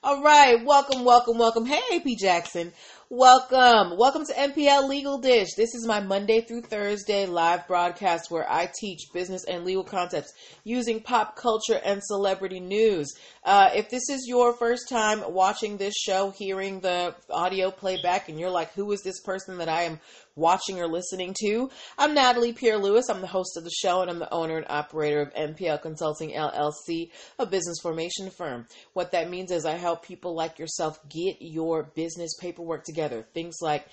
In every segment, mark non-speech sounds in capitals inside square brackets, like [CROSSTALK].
All right, welcome, welcome, welcome. Hey, AP Jackson. Welcome. Welcome to MPL Legal Dish. This is my Monday through Thursday live broadcast where I teach business and legal concepts using pop culture and celebrity news. Uh, if this is your first time watching this show, hearing the audio playback, and you're like, who is this person that I am watching or listening to. I'm Natalie Pierre Lewis. I'm the host of the show and I'm the owner and operator of MPL Consulting LLC, a business formation firm. What that means is I help people like yourself get your business paperwork together. Things like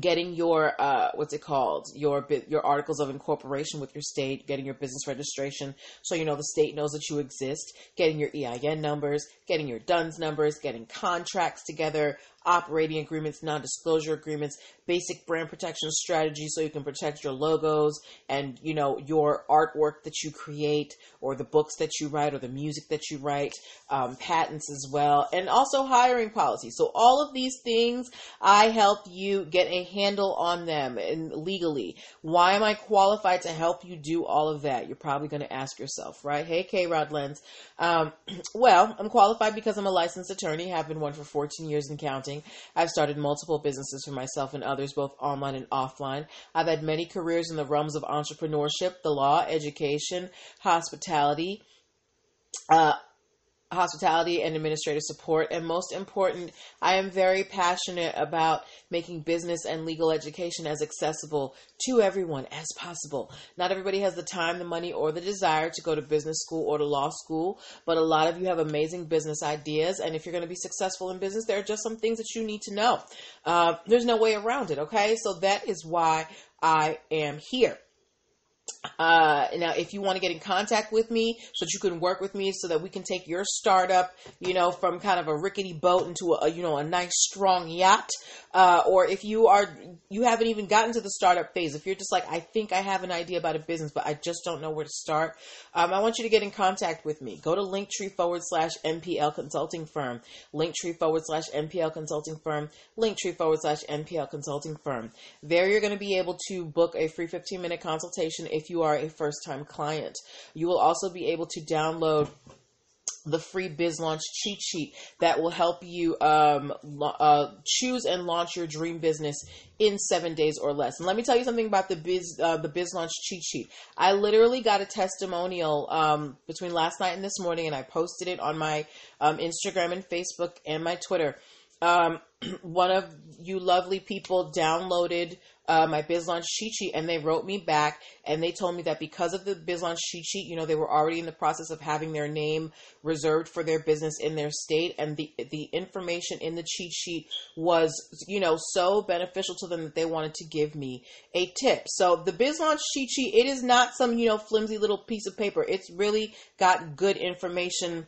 getting your uh, what's it called? Your your articles of incorporation with your state getting your business registration so you know the state knows that you exist getting your EIN numbers getting your DUNS numbers getting contracts together operating agreements non-disclosure agreements basic brand protection strategy so you can protect your logos and you know your artwork that you create or the books that you write or the music that you write um, patents as well and also hiring policies. So all of these things i help you get a handle on them and legally. Why am i qualified to help you do all of that? You're probably going to ask yourself right? Hey k. Rod lens um, [CLEARS THROAT] well i'm qualified because i'm a licensed attorney have been one for 14 years and counting. I've started multiple businesses for myself and others, both online and offline. I've had many careers in the realms of entrepreneurship, the law, education, hospitality, uh, hospitality and administrative support. And most important, I am very passionate about making business and legal education as accessible to everyone as possible. Not everybody has the time, the money, or the desire to go to business school or to law school, but a lot of you have amazing business ideas. And if you're going to be successful in business, there are just some things that you need to know. Uh, there's no way around it, okay? So that is why I am here. Uh, now, if you want to get in contact with me so that you can work with me so that we can take your startup, you know, from kind of a rickety boat into a, you know, a nice strong yacht, uh, or if you are, you haven't even gotten to the startup phase, if you're just like, I think I have an idea about a business, but I just don't know where to start, um, I want you to get in contact with me. Go to linktree forward slash MPL consulting firm, linktree forward slash MPL consulting firm, linktree forward slash MPL consulting firm. There you're going to be able to book a free 15 minute consultation if you are a first time client. You will also be able to download the free biz launch cheat sheet that will help you um, uh, choose and launch your dream business in seven days or less. And let me tell you something about the biz uh, the biz launch cheat sheet. I literally got a testimonial um, between last night and this morning, and I posted it on my um, Instagram and Facebook and my Twitter. Um, [CLEARS THROAT] one of you lovely people downloaded uh, my BizLaunch cheat sheet, and they wrote me back and they told me that because of the BizLaunch cheat sheet, you know, they were already in the process of having their name reserved for their business in their state, and the the information in the cheat sheet was, you know, so beneficial to them that they wanted to give me a tip. So the BizLaunch cheat sheet, it is not some you know flimsy little piece of paper. It's really got good information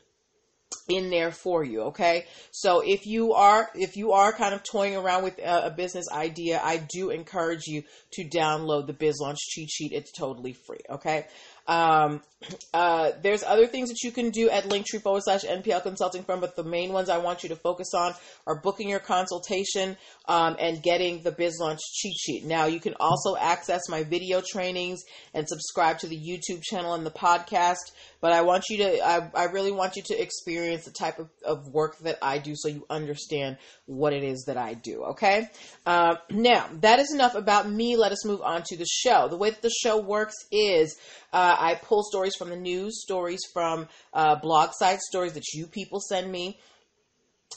in there for you okay? So if you are if you are kind of toying around with a, a, business idea i do encourage you to download the biz launch cheat sheet. It's totally free okay? Um, [CLEARS THROAT] uh, there's other things that you can do at linktree forward slash NPL consulting firm, but the main ones I want you to focus on are booking your consultation um, and getting the biz launch cheat sheet. Now, you can also access my video trainings and subscribe to the YouTube channel and the podcast but I want you to, I, I really want you to experience the type of, of work that I do so you understand what it is that I do, okay? Uh, now, that is enough about me. Let us move on to the show. The way that the show works is uh, I pull stories from the news, stories from uh, blog sites, stories that you people send me.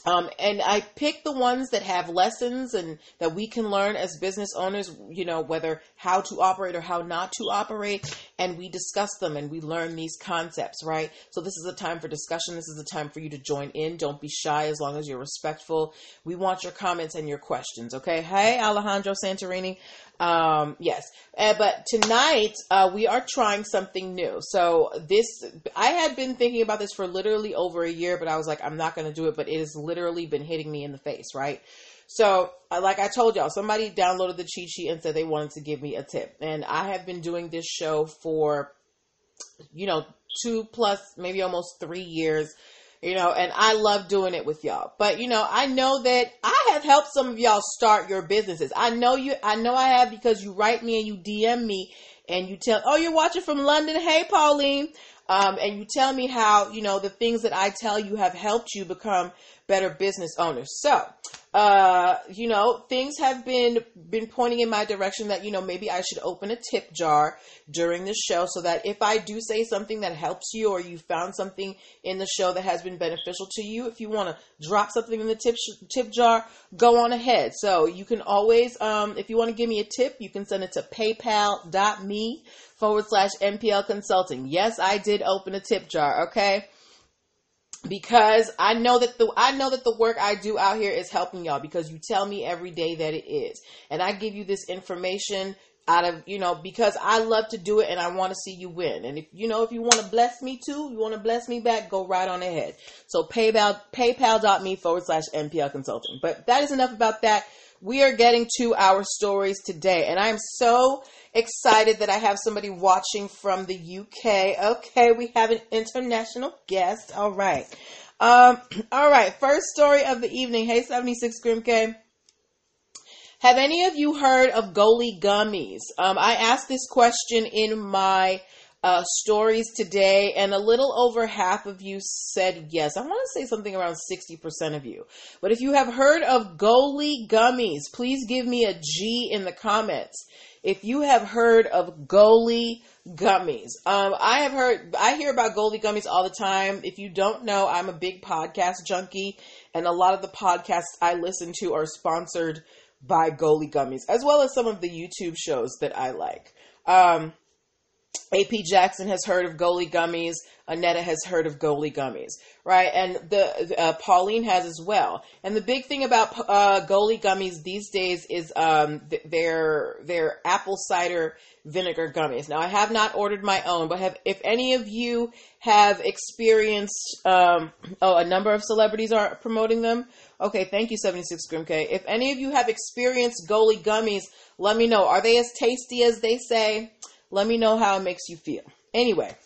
Um, and I pick the ones that have lessons and that we can learn as business owners, you know, whether how to operate or how not to operate. And we discuss them and we learn these concepts, right? So this is a time for discussion. This is a time for you to join in. Don't be shy as long as you're respectful. We want your comments and your questions, okay? Hey, Alejandro Santorini. Um, yes, uh, but tonight uh, we are trying something new. So this, I had been thinking about this for literally over a year, but I was like, I'm not going to do it. But it has literally been hitting me in the face, right? So, uh, like I told y'all, somebody downloaded the cheat sheet and said they wanted to give me a tip, and I have been doing this show for, you know, two plus, maybe almost three years you know, and I love doing it with y'all. But you know, I know that I have helped some of y'all start your businesses. I know you, I know I have because you write me and you DM me and you tell, oh, you're watching from London. Hey, Pauline. Um, and you tell me how, you know, the things that I tell you have helped you become better business owners. So, uh, you know, things have been been pointing in my direction that you know maybe I should open a tip jar during the show so that if I do say something that helps you or you found something in the show that has been beneficial to you, if you want to drop something in the tip sh- tip jar, go on ahead. So you can always, um, if you want to give me a tip, you can send it to PayPal.me forward slash MPL Consulting. Yes, I did open a tip jar. Okay because I know that the I know that the work I do out here is helping y'all because you tell me every day that it is. And I give you this information out of, you know, because I love to do it and I want to see you win. And if you know if you want to bless me too, you want to bless me back, go right on ahead. So PayPal PayPal.me forward slash MPL consulting. But that is enough about that. We are getting to our stories today, and I'm so excited that I have somebody watching from the UK. Okay, we have an international guest. All right. Um, [CLEARS THROAT] all right, first story of the evening. Hey, 76 Grimke. Have any of you heard of Goli gummies? Um, I asked this question in my uh, stories today, and a little over half of you said yes. I want to say something around 60% of you. But if you have heard of Goli gummies, please give me a G in the comments if you have heard of Goli gummies. Um, I have heard, I hear about Goli gummies all the time. If you don't know, I'm a big podcast junkie, and a lot of the podcasts I listen to are sponsored by Goli gummies, as well as some of the YouTube shows that I like. Um, AP Jackson has heard of Goli gummies. Anetta has heard of Goli gummies, right? And the uh, Pauline has as well. And the big thing about uh, Goli gummies these days is um, their their apple cider vinegar gummies. Now, I have not ordered my own, but have if any of you have experienced, um, oh, a number of celebrities are promoting them. Okay, thank you, 76 Grimk. If any of you have experienced Goli gummies, let me know. Are they as tasty as they say? Let me know how it makes you feel. Anyway,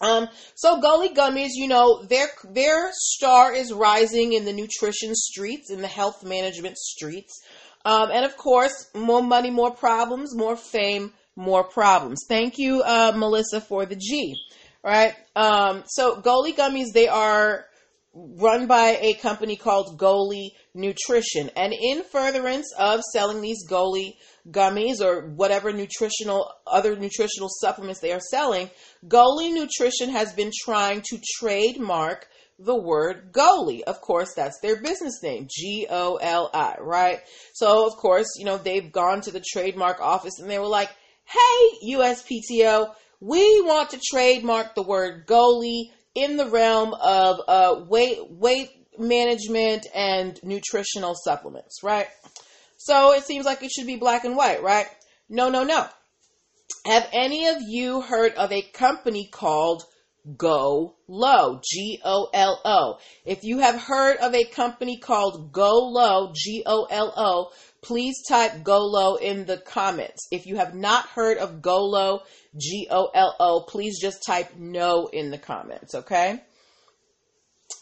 um, so Goli Gummies, you know, their their star is rising in the nutrition streets, in the health management streets. Um, and of course, more money, more problems, more fame, more problems. Thank you, uh, Melissa, for the G. Right? Um, so Goli Gummies, they are run by a company called Goli Nutrition. And in furtherance of selling these Goli gummies or whatever nutritional other nutritional supplements they are selling, Goli Nutrition has been trying to trademark the word Goli. Of course, that's their business name, G O L I, right? So, of course, you know, they've gone to the trademark office and they were like, "Hey, USPTO, we want to trademark the word Goli in the realm of uh, weight weight management and nutritional supplements, right?" So it seems like it should be black and white, right? No, no, no. Have any of you heard of a company called Go Low? G O L O. If you have heard of a company called Go Low, G O L O, please type Go Low in the comments. If you have not heard of Go Low, G O L O, please just type no in the comments, okay?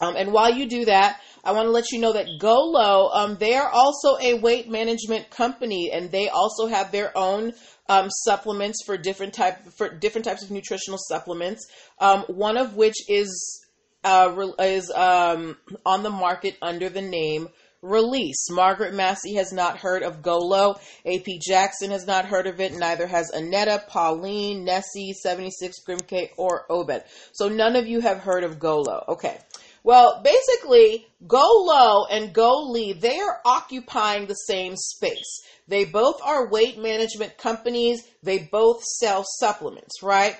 Um, and while you do that, I want to let you know that GoLo, um, they are also a weight management company, and they also have their own um, supplements for different type for different types of nutritional supplements. Um, one of which is uh, is um, on the market under the name Release. Margaret Massey has not heard of GoLo. AP Jackson has not heard of it. Neither has Anetta, Pauline, Nessie, 76 Grimke, or Obed. So none of you have heard of GoLo. Okay. Well, basically, Go Low and Go Lee, they are occupying the same space. They both are weight management companies. They both sell supplements, right?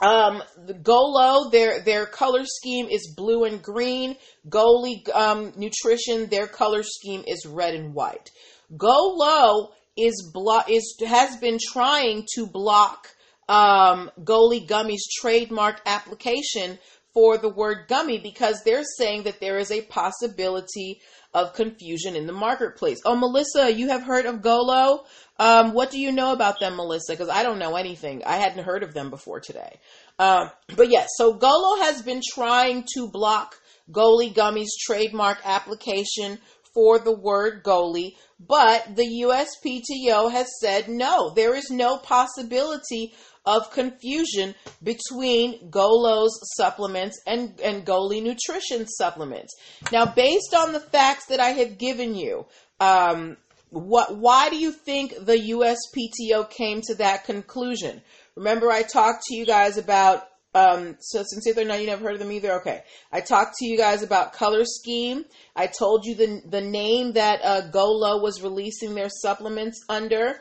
Um, Golo, their their color scheme is blue and green. Goli um, Nutrition, their color scheme is red and white. Golo is is has been trying to block um, Goli Gummy's trademark application for the word gummy because they're saying that there is a possibility of confusion in the marketplace. Oh, Melissa, you have heard of Golo? Um, what do you know about them, Melissa? Because I don't know anything. I hadn't heard of them before today. Um, but yes, so Golo has been trying to block Goli Gummy's trademark application for the word Goli, but the USPTO has said no, there is no possibility of confusion between Golo's supplements and, and Goli Nutrition supplements. Now, based on the facts that I have given you, um, what, why do you think the USPTO came to that conclusion? Remember, I talked to you guys about um, so Sincere 39, you never heard of them either? Okay. I talked to you guys about color scheme. I told you the, the name that uh, Golo was releasing their supplements under.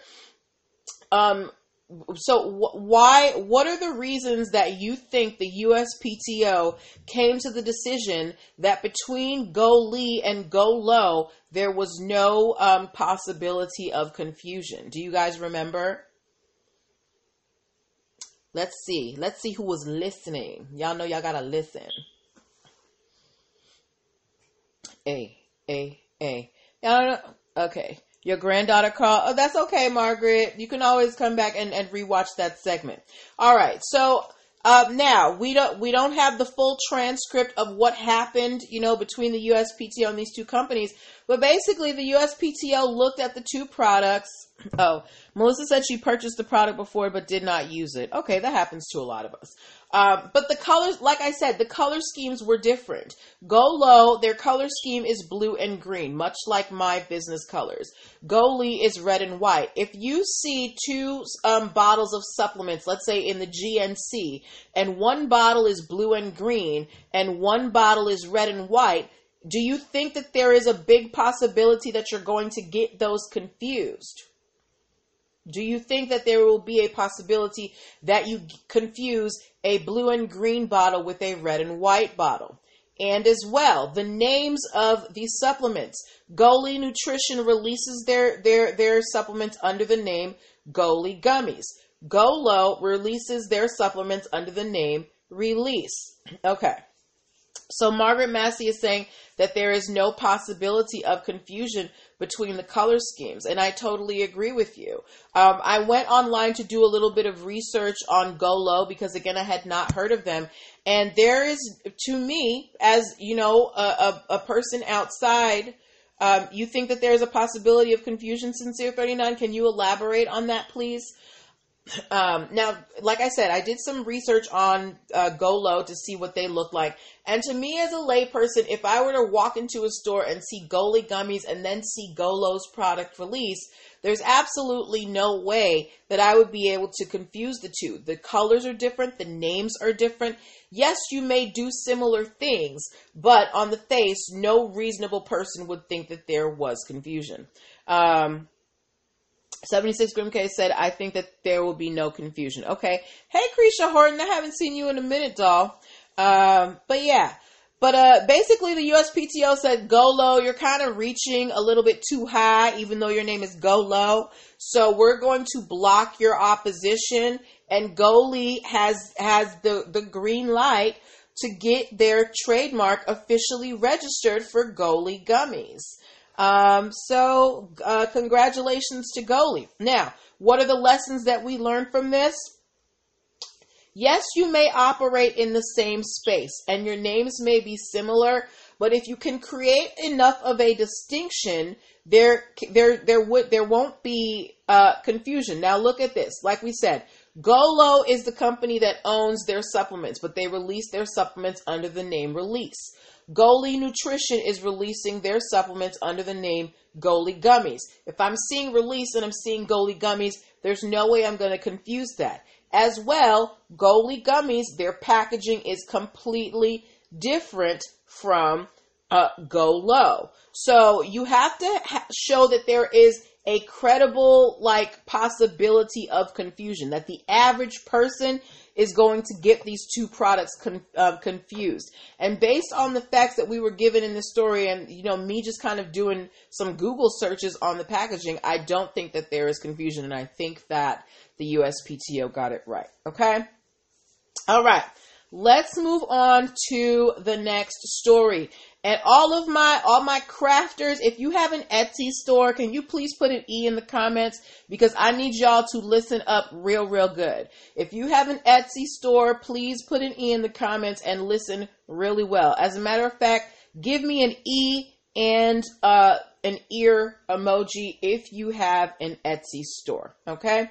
Um, so wh- why, what are the reasons that you think the USPTO came to the decision that between go Lee and go low there was no um, possibility of confusion? Do you guys remember? Let's see. Let's see who was listening. Y'all know y'all gotta listen. A, A, A. Y'all know. Okay. Your granddaughter called. Oh, that's okay, Margaret. You can always come back and, and rewatch that segment. All right. So uh, now we don't we don't have the full transcript of what happened, you know, between the USPTO and these two companies. But basically, the USPTO looked at the two products. Oh, Melissa said she purchased the product before but did not use it. Okay, that happens to a lot of us. Um, but the colors, like I said, the color schemes were different. Go Low, their color scheme is blue and green, much like my business colors. Goli is red and white. If you see two um, bottles of supplements, let's say in the GNC, and one bottle is blue and green, and one bottle is red and white, do you think that there is a big possibility that you're going to get those confused? Do you think that there will be a possibility that you confuse a blue and green bottle with a red and white bottle? And as well, the names of these supplements. Goli Nutrition releases their, their, their supplements under the name Goli Gummies. Golo releases their supplements under the name Release. Okay. So Margaret Massey is saying that there is no possibility of confusion between the color schemes, and I totally agree with you. Um, I went online to do a little bit of research on Golo because, again, I had not heard of them, and there is, to me, as you know, a, a, a person outside. Um, you think that there's a possibility of confusion, Sincere 39? Can you elaborate on that, please? Um, now, like I said, I did some research on uh, Golo to see what they look like. And to me, as a layperson, if I were to walk into a store and see Goli gummies and then see Golo's product release, there's absolutely no way that I would be able to confuse the two. The colors are different, the names are different. Yes, you may do similar things, but on the face, no reasonable person would think that there was confusion. Um, 76 Grimke said, I think that there will be no confusion. Okay. Hey, Krisha Horton, I haven't seen you in a minute, doll. Um, but yeah. But uh, basically, the USPTO said, go low. You're kind of reaching a little bit too high, even though your name is Go Low. So we're going to block your opposition. And Goli has has the, the green light to get their trademark officially registered for Goli gummies. Um, so, uh, congratulations to Goli. Now, what are the lessons that we learned from this? Yes, you may operate in the same space and your names may be similar, but if you can create enough of a distinction, there, there, there would, there won't be uh, confusion. Now, look at this. Like we said, Golo is the company that owns their supplements, but they release their supplements under the name Release. Goli Nutrition is releasing their supplements under the name Goli Gummies. If I'm seeing release and I'm seeing Goli Gummies, there's no way I'm going to confuse that. As well, Goli Gummies, their packaging is completely different from uh, Golo. So you have to ha- show that there is a credible like possibility of confusion that the average person is going to get these two products con- uh, confused. And based on the facts that we were given in the story, and you know, me just kind of doing some Google searches on the packaging, I don't think that there is confusion, and I think that the USPTO got it right. Okay. All right. Let's move on to the next story. And all of my all my crafters, if you have an Etsy store, can you please put an E in the comments because I need y'all to listen up real real good. If you have an Etsy store, please put an E in the comments and listen really well. As a matter of fact, give me an E and uh, an ear emoji if you have an Etsy store. Okay?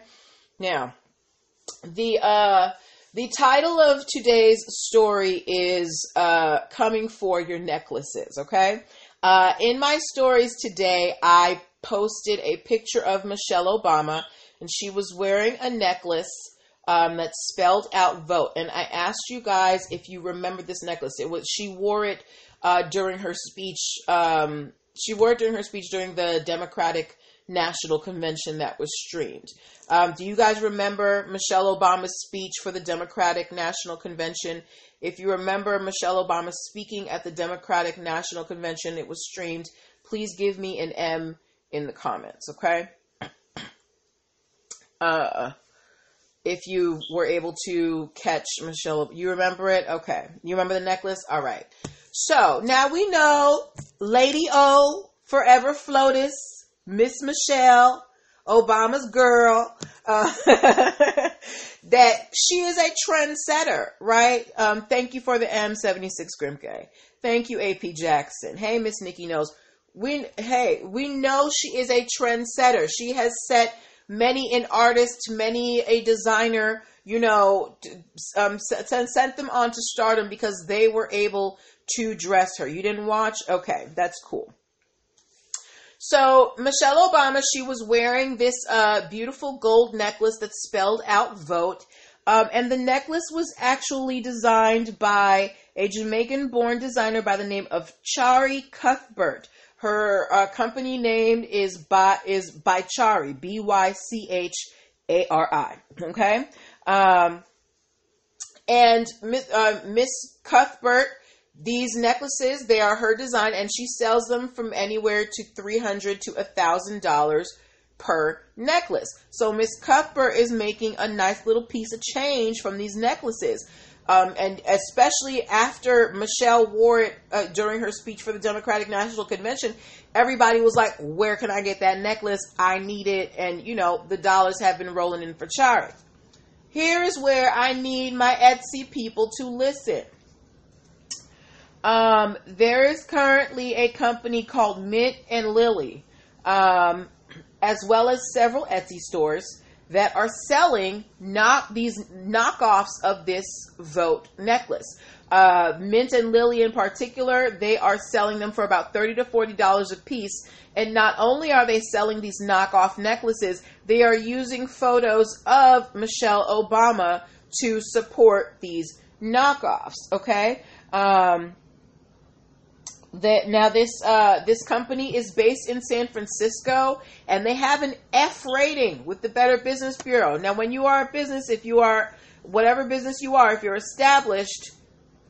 Now, the uh, the title of today's story is uh, "Coming for Your Necklaces." Okay, uh, in my stories today, I posted a picture of Michelle Obama, and she was wearing a necklace um, that spelled out "vote." And I asked you guys if you remember this necklace. It was she wore it uh, during her speech. Um, she wore it during her speech during the Democratic National Convention that was streamed. Um, do you guys remember Michelle Obama's speech for the Democratic National Convention? If you remember Michelle Obama speaking at the Democratic National Convention, it was streamed. Please give me an M in the comments, okay? [CLEARS THROAT] Uh, if you were able to catch Michelle, you remember it? Okay. You remember the necklace? All right. So now we know Lady O, Forever Flotus, Miss Michelle, Obama's girl, uh, [LAUGHS] that she is a trendsetter, right? Um, thank you for the M76 Grimke. Thank you, AP Jackson. Hey, Miss Nikki knows. We, hey, we know she is a trendsetter. She has set many an artist, many a designer, you know, um, sent them on to stardom because they were able to dress her. You didn't watch? Okay, that's cool. So Michelle Obama, she was wearing this uh, beautiful gold necklace that spelled out "vote," um, and the necklace was actually designed by a Jamaican-born designer by the name of Chari Cuthbert. Her uh, company name is by is Bychari, B Y C H A R I. Okay, um, and uh, Miss Cuthbert these necklaces, they are her design, and she sells them from anywhere to three hundred to a thousand dollars per necklace. So Miss Cuthbert is making a nice little piece of change from these necklaces. Um, and especially after Michelle wore it uh, during her speech for the Democratic National Convention, everybody was like, "Where can I get that necklace? I need it." And you know, the dollars have been rolling in for Chari. Here is where I need my Etsy people to listen. Um, there is currently a company called Mint and Lily, um, as well as several Etsy stores that are selling not these knockoffs of this vote necklace. Uh, Mint and Lily in particular, they are selling them for about thirty to forty dollars a piece. And not only are they selling these knockoff necklaces, they are using photos of Michelle Obama to support these knockoffs. Okay. Um, that now this uh, this company is based in San Francisco and they have an F rating with the Better Business Bureau. Now, when you are a business, if you are whatever business you are, if you're established,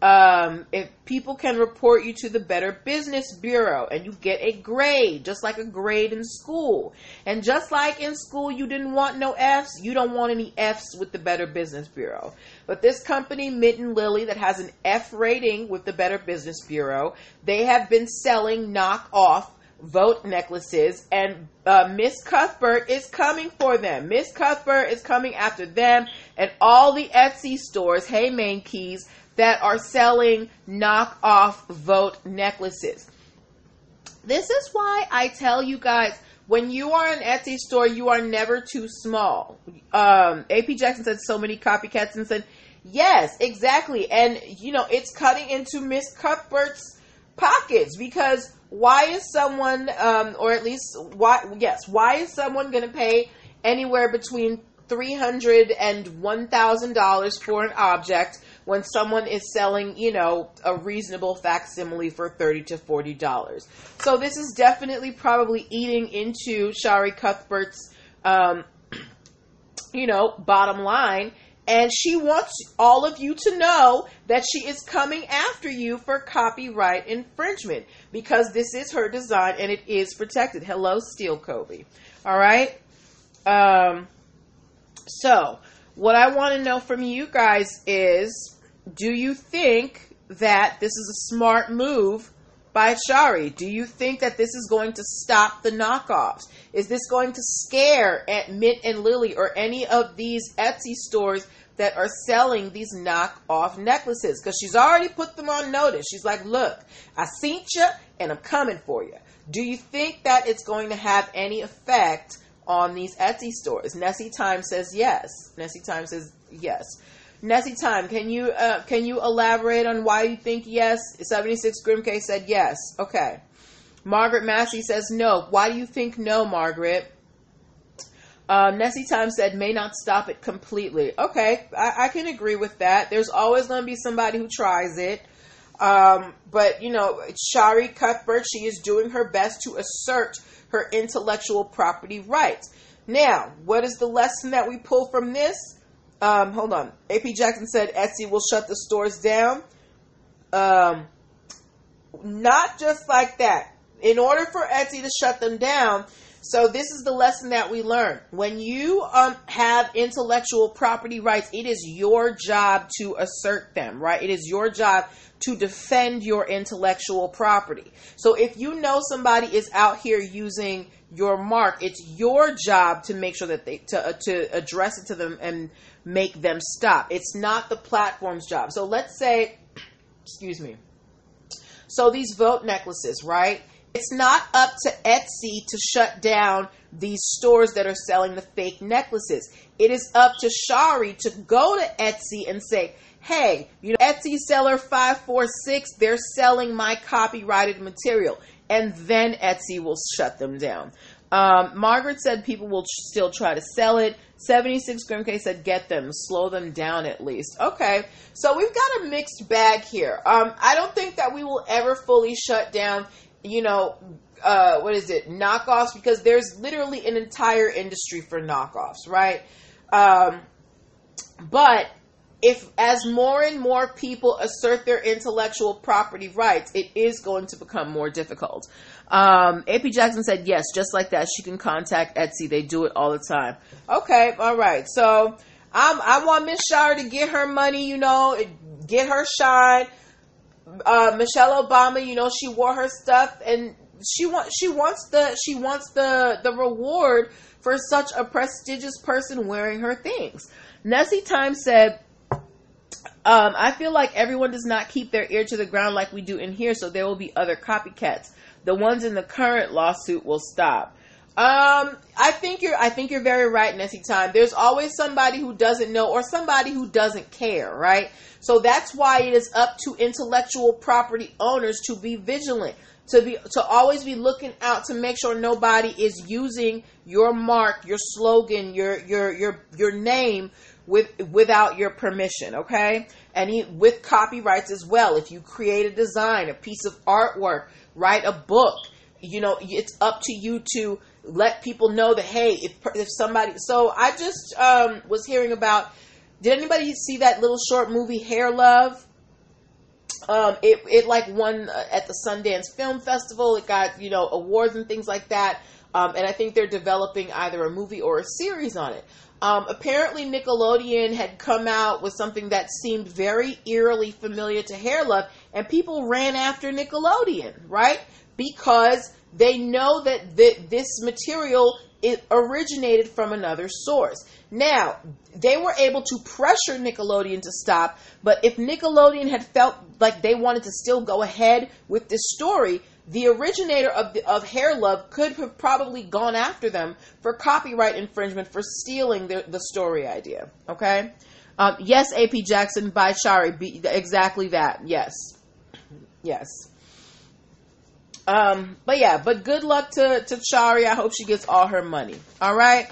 um, if people can report you to the Better Business Bureau and you get a grade, just like a grade in school. And just like in school, you didn't want no F's, you don't want any F's with the Better Business Bureau. But this company, Mint and Lily, that has an F rating with the Better Business Bureau, they have been selling knockoff vote necklaces, and uh, Miss Cuthbert is coming for them. Miss Cuthbert is coming after them and all the Etsy stores. Hey, Main Keys that are selling knockoff vote necklaces. This is why I tell you guys when you are an Etsy store, you are never too small. Um, AP Jackson said so many copycats and said, yes, exactly. And, you know, it's cutting into Miss Cuthbert's pockets because why is someone, um, or at least, why, yes, why is someone going to pay anywhere between $300 and $1,000 for an object when someone is selling, you know, a reasonable facsimile for 30 to $40. So this is definitely probably eating into Chari Cuthbert's, um, [CLEARS THROAT] you know, bottom line. And she wants all of you to know that she is coming after you for copyright infringement because this is her design and it is protected. Hello, Steel Kobe. All right. Um, so, what I want to know from you guys is do you think that this is a smart move by Chari? Do you think that this is going to stop the knockoffs? Is this going to scare at Mint and Lily or any of these Etsy stores that are selling these knockoff necklaces? Because she's already put them on notice. She's like, look, I seen you and I'm coming for you. Do you think that it's going to have any effect on these Etsy stores? Nessie Time says yes. Nessie Time says yes. Nessie Time, can you uh, can you elaborate on why you think yes? Seventy six Grimke said yes. Okay. Margaret Massey says no. Why do you think no, Margaret? Uh, Nessie Time said may not stop it completely. Okay, I, I can agree with that. There's always going to be somebody who tries it. Um, but, you know, Chari Cuthbert, she is doing her best to assert her intellectual property rights. Now, what is the lesson that we pull from this? Um, hold on. AP Jackson said Etsy will shut the stores down. Um, not just like that. In order for Etsy to shut them down, so this is the lesson that we learn. When you um, have intellectual property rights, it is your job to assert them, right? It is your job to defend your intellectual property. So if you know somebody is out here using your mark, it's your job to make sure that they to uh, to address it to them and make them stop. It's not the platform's job. So let's say, [CLEARS THROAT] excuse me. So these vote necklaces, right? It's not up to Etsy to shut down these stores that are selling the fake necklaces. It is up to Chari to go to Etsy and say, hey, you know, Etsy seller 546, they're selling my copyrighted material. And then Etsy will shut them down. Um, Margaret said people will still try to sell it. 76 Grimk said get them, slow them down at least. Okay, so we've got a mixed bag here. Um, I don't think that we will ever fully shut down you know, uh, what is it, knockoffs, because there's literally an entire industry for knockoffs, right? Um, but if as more and more people assert their intellectual property rights, it is going to become more difficult. Um, AP Jackson said yes, just like that. She can contact Etsy. They do it all the time. Okay, all right. So I'm, I want Miss Shire to get her money, you know, get her shine uh, Michelle Obama, you know, she wore her stuff and she wants she wants the she wants the the reward for such a prestigious person wearing her things. Nessie Time said, um, I feel like everyone does not keep their ear to the ground like we do in here, so there will be other copycats. The ones in the current lawsuit will stop. Um, I think you're I think you're very right, Nessie Time. There's always somebody who doesn't know or somebody who doesn't care, right? So that's why it is up to intellectual property owners to be vigilant, to be to always be looking out to make sure nobody is using your mark, your slogan, your your your your name with without your permission, okay? And he, with copyrights as well. If you create a design, a piece of artwork, write a book, you know, it's up to you to let people know that hey, if if somebody, so I just um, was hearing about. Did anybody see that little short movie Hair Love? Um, it it like won uh, at the Sundance Film Festival. It got you know awards and things like that. Um, and I think they're developing either a movie or a series on it. Um, apparently, Nickelodeon had come out with something that seemed very eerily familiar to Hair Love, and people ran after Nickelodeon, right? Because they know that th- this material it originated from another source. Now, they were able to pressure Nickelodeon to stop, but if Nickelodeon had felt like they wanted to still go ahead with this story, the originator of the, of Hair Love could have probably gone after them for copyright infringement for stealing the, the story idea. Okay? Um, yes, AP Jackson by Chari. Be, exactly that. Yes. Yes. Um, but yeah, but good luck to, to Chari. I hope she gets all her money. All right.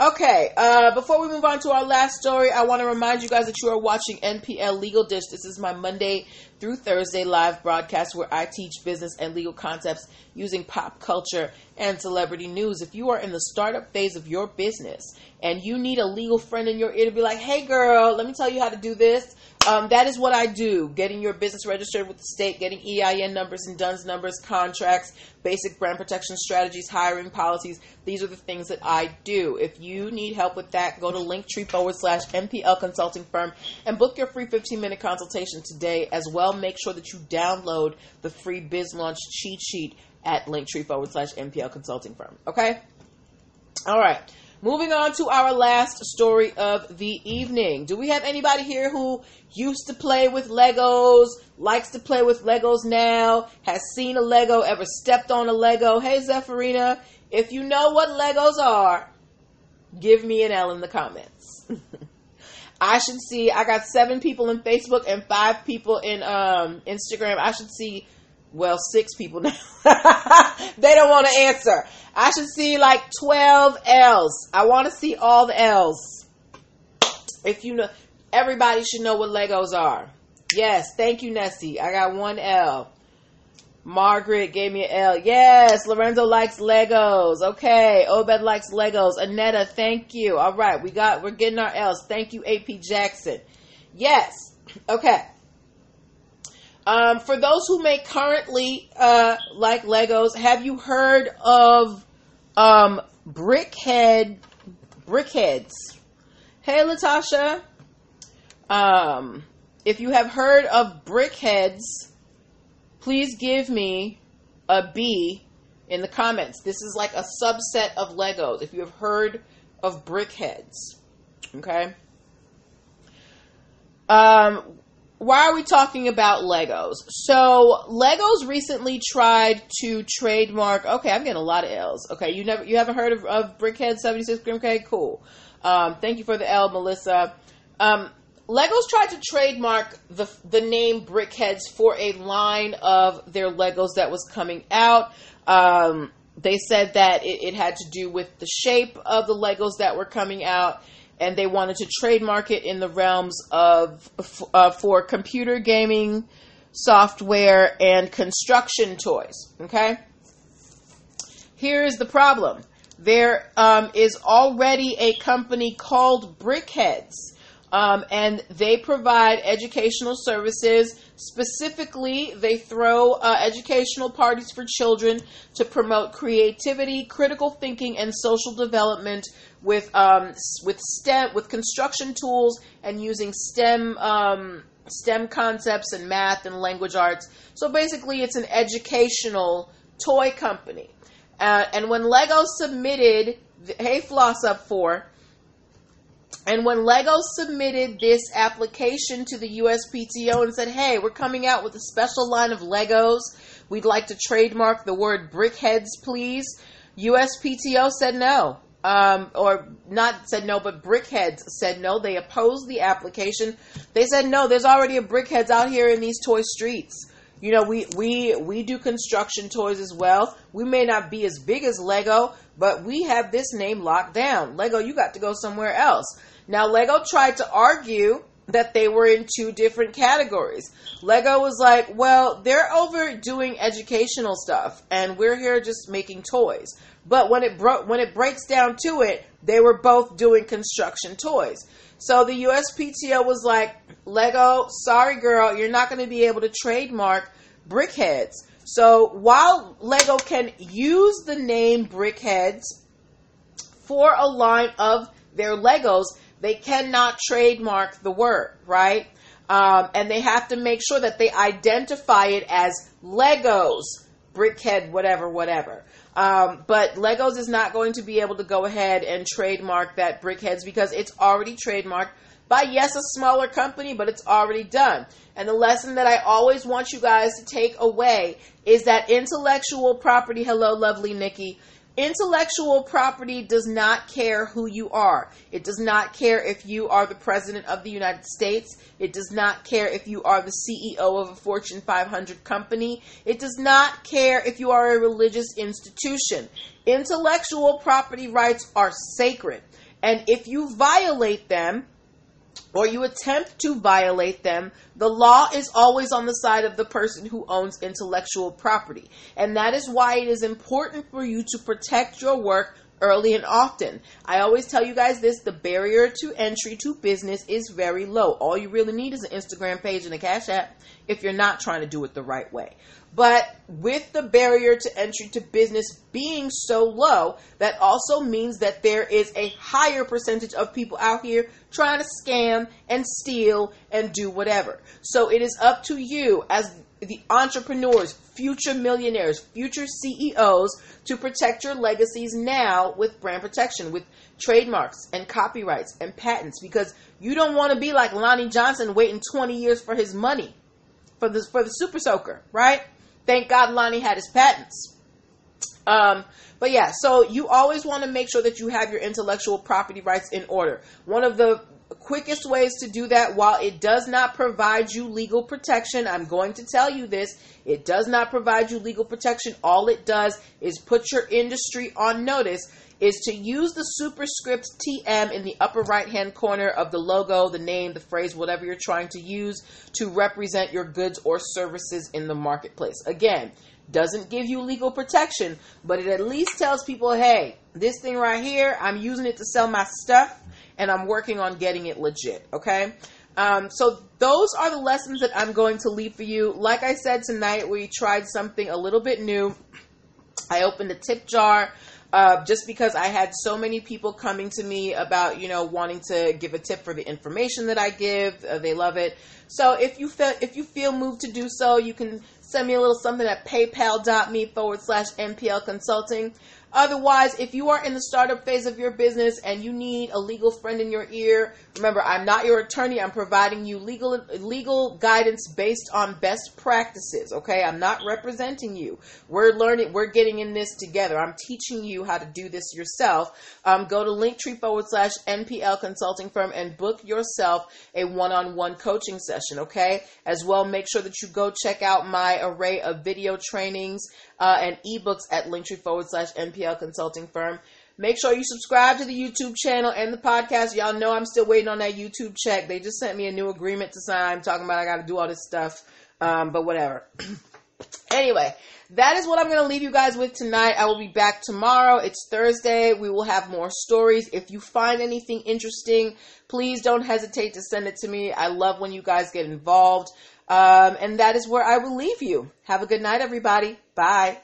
Okay, uh, before we move on to our last story, I want to remind you guys that you are watching NPL Legal Dish. This is my Monday through Thursday live broadcast where I teach business and legal concepts using pop culture and celebrity news. If you are in the startup phase of your business and you need a legal friend in your ear to be like, hey girl, let me tell you how to do this, um, that is what I do. Getting your business registered with the state, getting EIN numbers and DUNS numbers, contracts, basic brand protection strategies, hiring policies. These are the things that I do. If you need help with that, go to linktree forward slash NPL consulting firm and book your free 15 minute consultation today. As well, make sure that you download the free biz launch cheat sheet at linktree forward slash NPL consulting firm. Okay? All right. Moving on to our last story of the evening. Do we have anybody here who used to play with Legos, likes to play with Legos now, has seen a Lego, ever stepped on a Lego? Hey, Zephyrina. If you know what Legos are, give me an L in the comments. [LAUGHS] I should see. I got seven people in Facebook and five people in um, Instagram. I should see. Well, six people [LAUGHS] now. they don't want to answer. I should see like twelve L's. I want to see all the L's. If you know, everybody should know what Legos are. Yes, thank you, Nessie. I got one L. Margaret gave me an L. Yes, Lorenzo likes Legos. Okay, Obed likes Legos. Anetta, thank you. All right, we got we're getting our L's. Thank you, AP Jackson. Yes. Okay. Um, for those who may currently uh, like Legos, have you heard of um, Brickhead Brickheads? Hey, Latasha. Um, if you have heard of Brickheads, please give me a B in the comments. This is like a subset of Legos. If you have heard of Brickheads, okay. Um, why are we talking about Legos? So Legos recently tried to trademark. Okay, I'm getting a lot of L's. Okay, you never, you haven't heard of, of Brickhead 76 Okay, cool. Um, thank you for the L, Melissa. Um, Legos tried to trademark the the name Brickheads for a line of their Legos that was coming out. Um, they said that it, it, had to do with the shape of the Legos that were coming out, and they wanted to trademark it in the realms of uh, for computer gaming software and construction toys. Okay. Here is the problem. There um, is already a company called Brickheads um, and they provide educational services. Specifically, they throw uh, educational parties for children to promote creativity, critical thinking, and social development with um, with STEM with construction tools and using STEM um, STEM concepts and math and language arts. So basically, it's an educational toy company. Uh, and when Lego submitted, hey, floss up for and when Lego submitted this application to the USPTO and said, hey, we're coming out with a special line of Legos, we'd like to trademark the word brickheads, please. USPTO said no. Um, or not said no, but Brickheads said no. They opposed the application. They said no. There's already a Brickheads out here in these toy streets. You know, we we we do construction toys as well. We may not be as big as Lego, but we have this name locked down. Lego, you got to go somewhere else. Now, Lego tried to argue that they were in two different categories. Lego was like, well, they're overdoing educational stuff, and we're here just making toys. But when it bro- when it breaks down to it, they were both doing construction toys. So the USPTO was like, Lego, sorry girl, you're not going to be able to trademark Brickheads. So while Lego can use the name Brickheads for a line of their Legos, they cannot trademark the word, right? Um, and they have to make sure that they identify it as Legos, Brickhead, whatever, whatever. Um, but Legos is not going to be able to go ahead and trademark that Brickheads because it's already trademarked by, yes, a smaller company, but it's already done. And the lesson that I always want you guys to take away is that intellectual property, hello, lovely Nikki, Intellectual property does not care who you are. It does not care if you are the President of the United States. It does not care if you are the CEO of a Fortune 500 company. It does not care if you are a religious institution. Intellectual property rights are sacred. And if you violate them, or you attempt to violate them, the law is always on the side of the person who owns intellectual property. And that is why it is important for you to protect your work early and often. I always tell you guys this the barrier to entry to business is very low. All you really need is an Instagram page and a Cash App if you're not trying to do it the right way. But with the barrier to entry to business being so low, that also means that there is a higher percentage of people out here trying to scam and steal and do whatever. So it is up to you as the entrepreneurs, future millionaires, future CEOs to protect your legacies now with brand protection, with trademarks and copyrights and patents because you don't want to be like Lonnie Johnson waiting 20 years for his money for the for the super soaker, right? Thank God Lonnie had his patents. Um, but yeah, so you always want to make sure that you have your intellectual property rights in order. One of the quickest ways to do that, while it does not provide you legal protection, I'm going to tell you this it does not provide you legal protection. All it does is put your industry on notice. Is to use the superscript TM in the upper right hand corner of the logo, the name, the phrase, whatever you're trying to use to represent your goods or services in the marketplace. Again, doesn't give you legal protection, but it at least tells people, hey, this thing right here, I'm using it to sell my stuff and I'm working on getting it legit. Okay. Um, so those are the lessons that I'm going to leave for you. Like I said tonight, we tried something a little bit new. I opened a tip jar. Uh, just because I had so many people coming to me about, you know, wanting to give a tip for the information that I give. Uh, they love it. So if you feel if you feel moved to do so, you can send me a little something at paypal.me forward slash NPL consulting. Otherwise, if you are in the startup phase of your business and you need a legal friend in your ear, remember I'm not your attorney. I'm providing you legal legal guidance based on best practices. Okay, I'm not representing you. We're learning. We're getting in this together. I'm teaching you how to do this yourself. Um, go to linktree forward slash NPL consulting firm and book yourself a one-on-one coaching session. Okay, as well, make sure that you go check out my array of video trainings uh, and ebooks at linktree forward slash NPL consulting firm. Make sure you subscribe to the YouTube channel and the podcast. Y'all know I'm still waiting on that YouTube check. They just sent me a new agreement to sign talking about I got to do all this stuff. Um, but whatever. [CLEARS THROAT] anyway, that is what I'm going to leave you guys with tonight. I will be back tomorrow. It's Thursday. We will have more stories. If you find anything interesting, please don't hesitate to send it to me. I love when you guys get involved. Um, and that is where I will leave you. Have a good night, everybody. Bye.